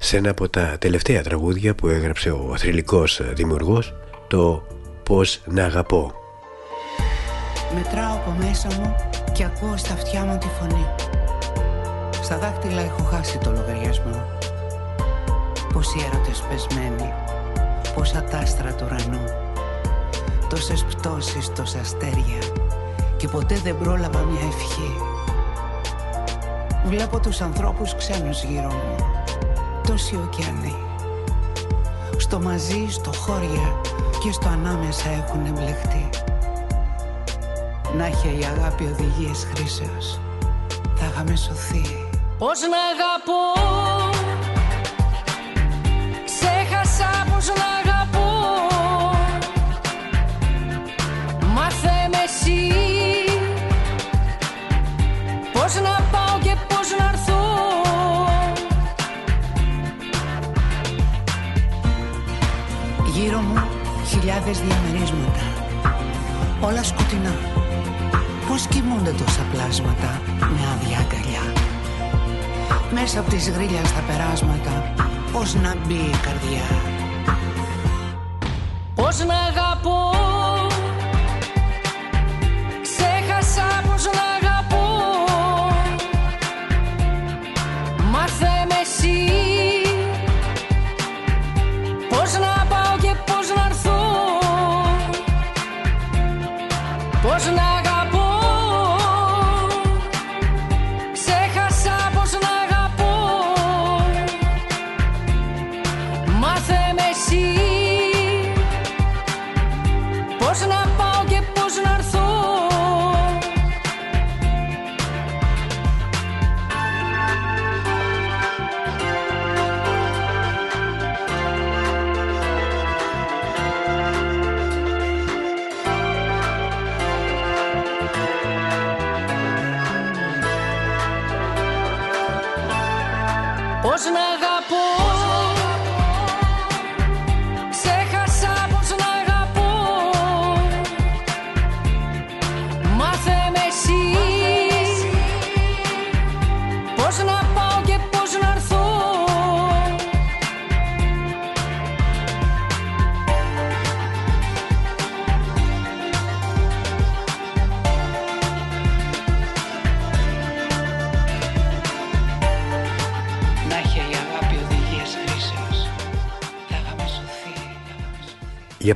σε ένα από τα τελευταία τραγούδια που έγραψε ο θρηλυκός δημιουργός το «Πώς να αγαπώ». Μετράω από μέσα μου και ακούω στα αυτιά μου τη φωνή. Στα δάχτυλα έχω χάσει το λογαριασμό. Πόσοι έρωτες πεσμένοι, πόσα τάστρα του ουρανού. Τόσες πτώσεις, τόσα αστέρια και ποτέ δεν πρόλαβα μια ευχή. Βλέπω τους ανθρώπους ξένους γύρω μου, τόσοι ωκεανοί. Στο μαζί, στο χώρια και στο ανάμεσα έχουν εμπλεχτεί. Να είχε η αγάπη οδηγίες χρήσεως, θα είχαμε σωθεί. Πώς να αγαπώ Ξέχασα πώς να αγαπώ Μάθε με εσύ Πώς να πάω και πώς να έρθω Γύρω μου χιλιάδες διαμερίσματα, όλα σκοτεινά. Πώς κοιμούνται τόσα πλάσματα με άδεια αγκαλιά. Μέσα από τις γρίλια στα περάσματα, πώς να μπει η καρδιά. Πώς να αγαπώ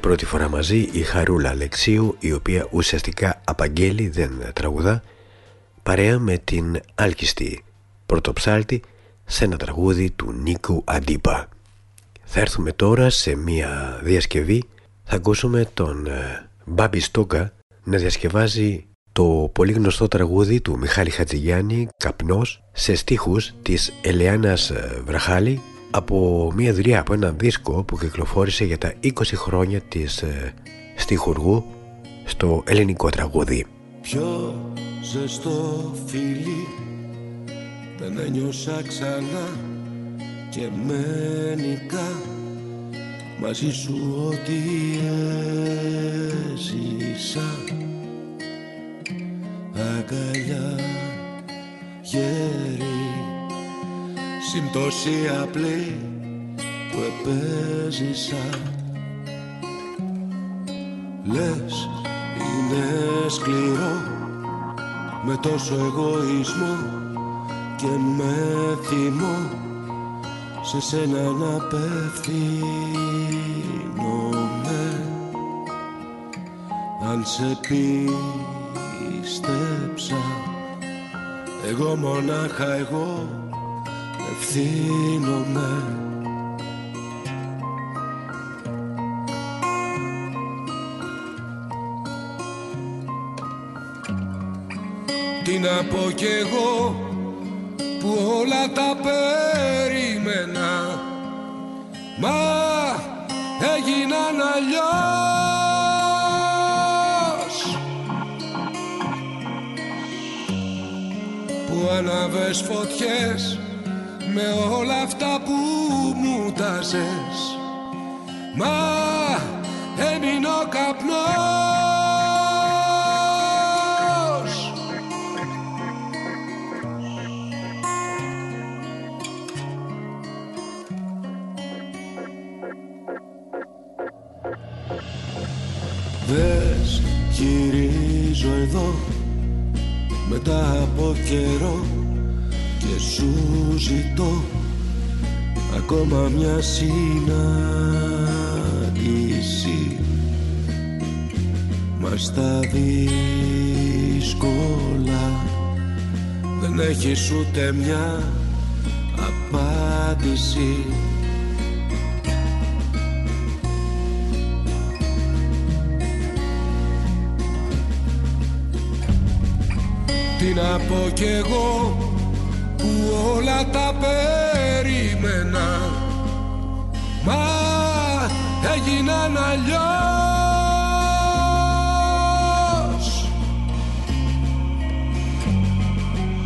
πρώτη φορά μαζί η Χαρούλα Αλεξίου η οποία ουσιαστικά απαγγέλει δεν τραγουδά παρέα με την άλκιστη πρωτοψάλτη σε ένα τραγούδι του Νίκου Αντίπα. Θα έρθουμε τώρα σε μια διασκευή θα ακούσουμε τον ε, Μπάμπη Στόκα να διασκευάζει το πολύ γνωστό τραγούδι του Μιχάλη Χατζηγιάννη «Καπνός» σε στίχους της Ελεάνας ε, Βραχάλη από μια δουλειά από ένα δίσκο που κυκλοφόρησε για τα 20 χρόνια της ε, στιχουργού στο ελληνικό τραγούδι. Πιο ζεστό φίλι δεν ένιωσα ξανά και μένικα μαζί σου ό,τι έζησα αγκαλιά γέρι συμπτώση απλή που επέζησα. Λες είναι σκληρό με τόσο εγωισμό και με θυμό σε σένα να απευθύνομαι. Αν σε πίστεψα εγώ μονάχα εγώ ευθύνομαι Τι να πω κι εγώ που όλα τα περίμενα. Μα έγιναν αλλιώς. Που αναβες φωτιές με όλα αυτά που μου τάζες Μα έμεινε ο καπνός. Δες γυρίζω εδώ μετά από καιρό και σου ζητώ ακόμα μια συνάντηση. Μας στα δύσκολα δεν έχεις ούτε μια απάντηση. Τι να πω κι εγώ που όλα τα περίμενα. Μα έγιναν αλλιώς.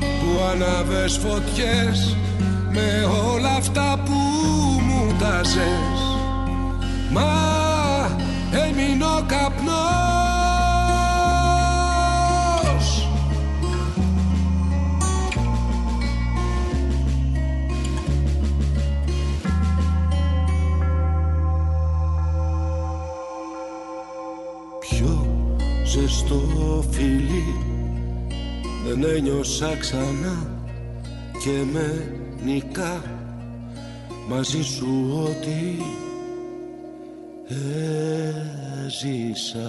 Που αναβες φωτιές με όλα αυτά που μου τάζες. Μα έμεινε ο καπνός δεν ένιωσα ξανά και με νικά μαζί σου ό,τι έζησα.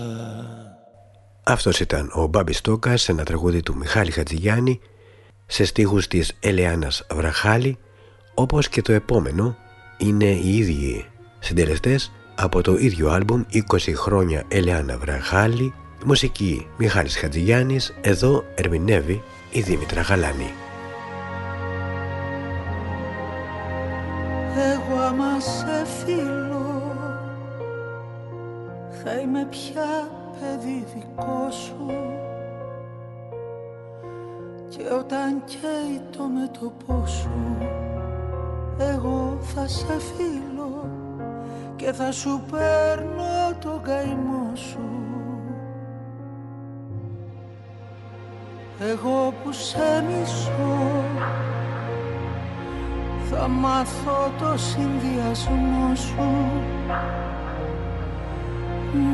Αυτός ήταν ο Μπάμπης Στόκας σε ένα τραγούδι του Μιχάλη Χατζηγιάννη σε στίχους της Ελεάνας Βραχάλη όπως και το επόμενο είναι οι ίδιοι συντελεστές από το ίδιο άλμπουμ 20 χρόνια Ελεάνα Βραχάλη μουσική Μιχάλης Χατζηγιάννης. Εδώ ερμηνεύει η Δήμητρα Γαλάνη. Εγώ άμα σε φίλω Θα είμαι πια παιδί δικό σου. Και όταν καίει το μέτωπό σου Εγώ θα σε φίλω Και θα σου παίρνω το καημό σου Εγώ που σε μισώ θα μάθω το συνδυασμό σου.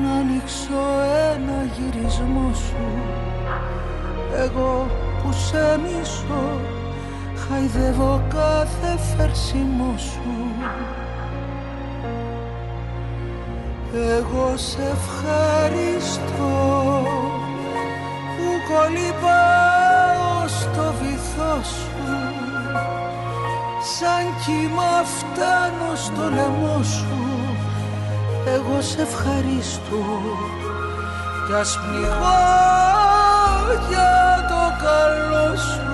Να ανοίξω ένα γυρισμό σου. Εγώ που σε μισώ Χαϊδεύω κάθε φερσιμό σου. Εγώ σε ευχαριστώ. Που κολυμπάω στο βυθό σου σαν κύμα φτάνω στο λαιμό σου. Εγώ σε ευχαρίστω κι ας πληγώ για το καλό σου.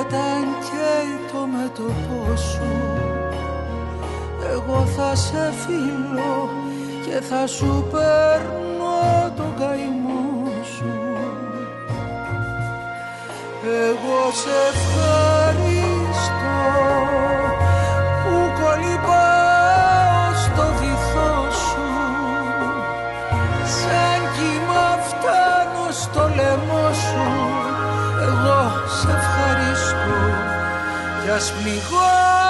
Όταν και το μέτωπό σου Εγώ θα σε φιλώ και θα σου παίρνω τον καημό σου. Εγώ σε ευχαριστώ eras.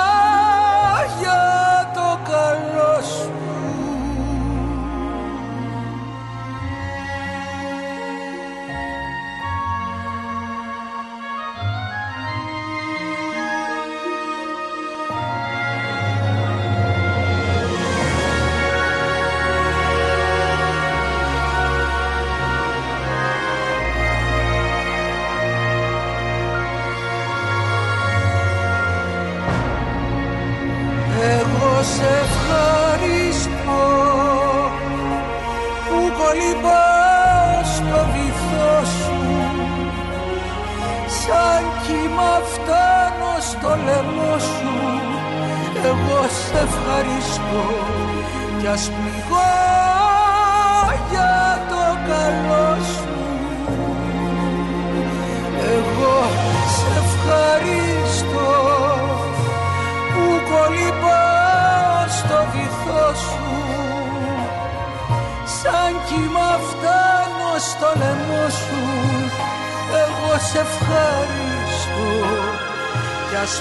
εγώ σε ευχαριστώ. Κι ας για το καλό σου. Εγώ σε ευχαριστώ που κολυμπάω στο βυθό σου. Σαν κύμα φτάνω στο λαιμό σου. Εγώ σε ευχαριστώ. Κι ας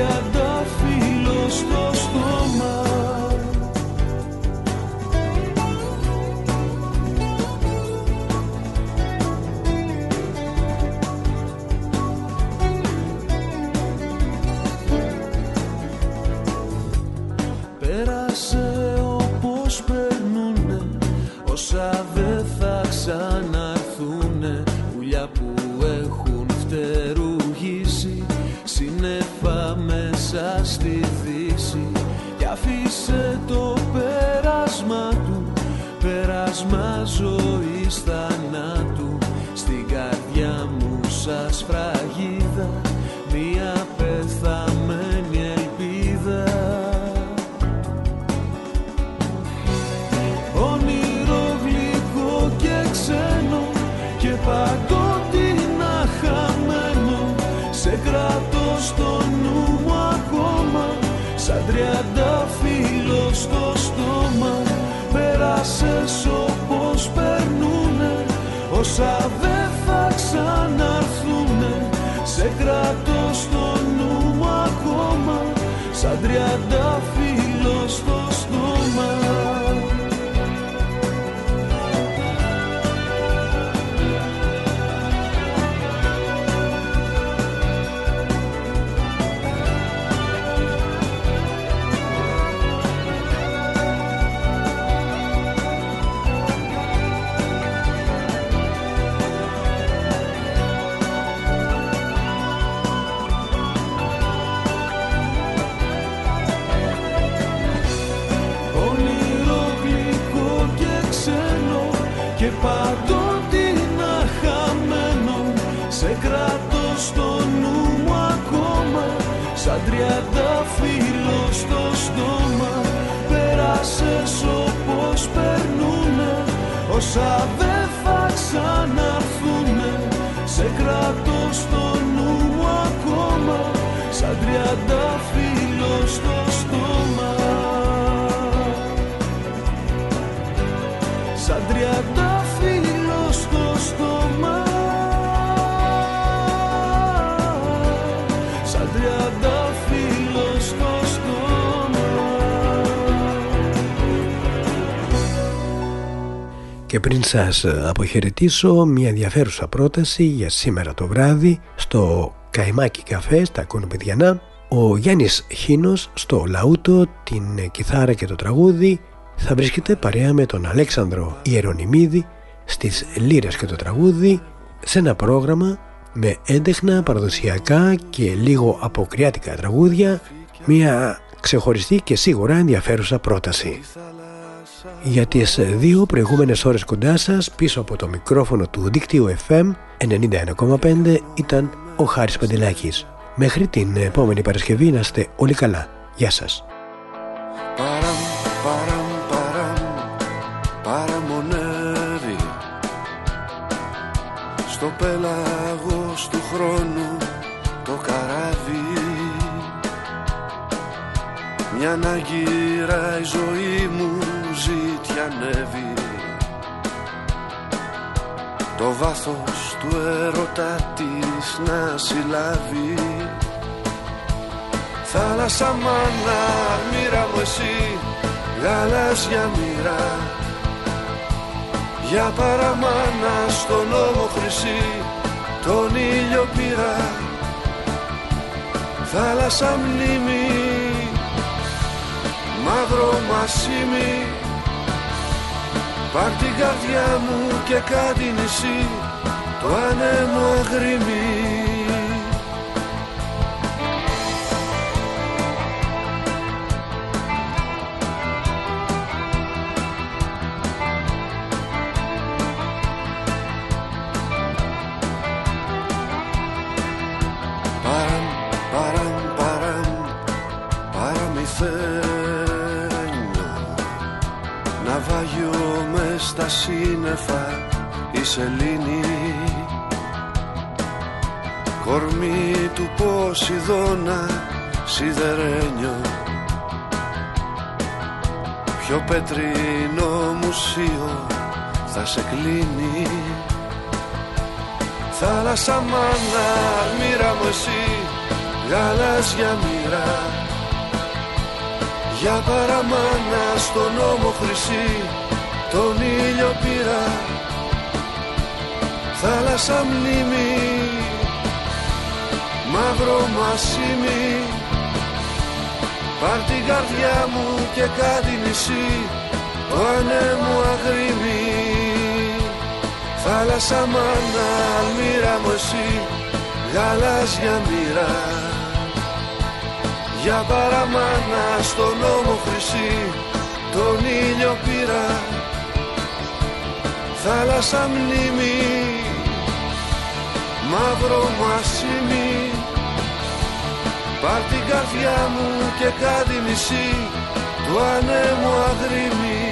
of the Και πριν σας αποχαιρετήσω μια ενδιαφέρουσα πρόταση για σήμερα το βράδυ στο Καϊμάκι Καφέ στα Κονοπηδιανά ο Γιάννης Χίνος στο λαούτο, την κιθάρα και το τραγούδι θα βρίσκεται παρέα με τον Αλέξανδρο Ιερονιμίδη στις λύρες και το τραγούδι σε ένα πρόγραμμα με έντεχνα παραδοσιακά και λίγο αποκριάτικα τραγούδια μια ξεχωριστή και σίγουρα ενδιαφέρουσα πρόταση. Για τις δύο προηγούμενες ώρες κοντά σας πίσω από το μικρόφωνο του δίκτυου FM 91,5 ήταν ο Χάρης Παντελάκης. Μέχρι την επόμενη Παρασκευή να είστε όλοι καλά. Γεια σας. Παραμ, παραμ, παραμ, παραμονεύει Στο πέλαγος του χρόνου το καράβι Μια ναγύρα η ζωή μου ζητιανεύει Το βάθος του έρωτα της να συλλάβει. Θάλασσα μάνα, μοίρα μου εσύ Γαλάζια μοίρα. Για παραμάνα στον νόμο χρυσή Τον ήλιο πήρα. Θάλασσα μνήμη Μαύρο μασίμι Πάρ' την καρδιά μου και κάτι νησί Το άνεμο αγρίμι σύννεφα η σελήνη. Κορμί του Ποσειδώνα σιδερένιο. Πιο πετρινό μουσείο θα σε κλείνει; Θάλασσα μάνα, μοίρα μου εσύ Γαλάζια μοίρα. Για παραμάνα στον νόμο χρυσή Τον ήλιο πήρα. Θάλασσα μνήμη Μαύρο μασίμι. Πάρ' την καρδιά μου και κάτι νησί Το ανέμου αγρίμι Θάλασσα μάνα, μοίρα μου εσύ Γαλάζια μοίρα. Για παραμάνα στον νόμο χρυσή Τον ήλιο πήρα Θάλασσα μνήμη Μαύρο μασίμι. Πάρ' την καρδιά μου και κάτι νησί Του ανέμου αγρίμι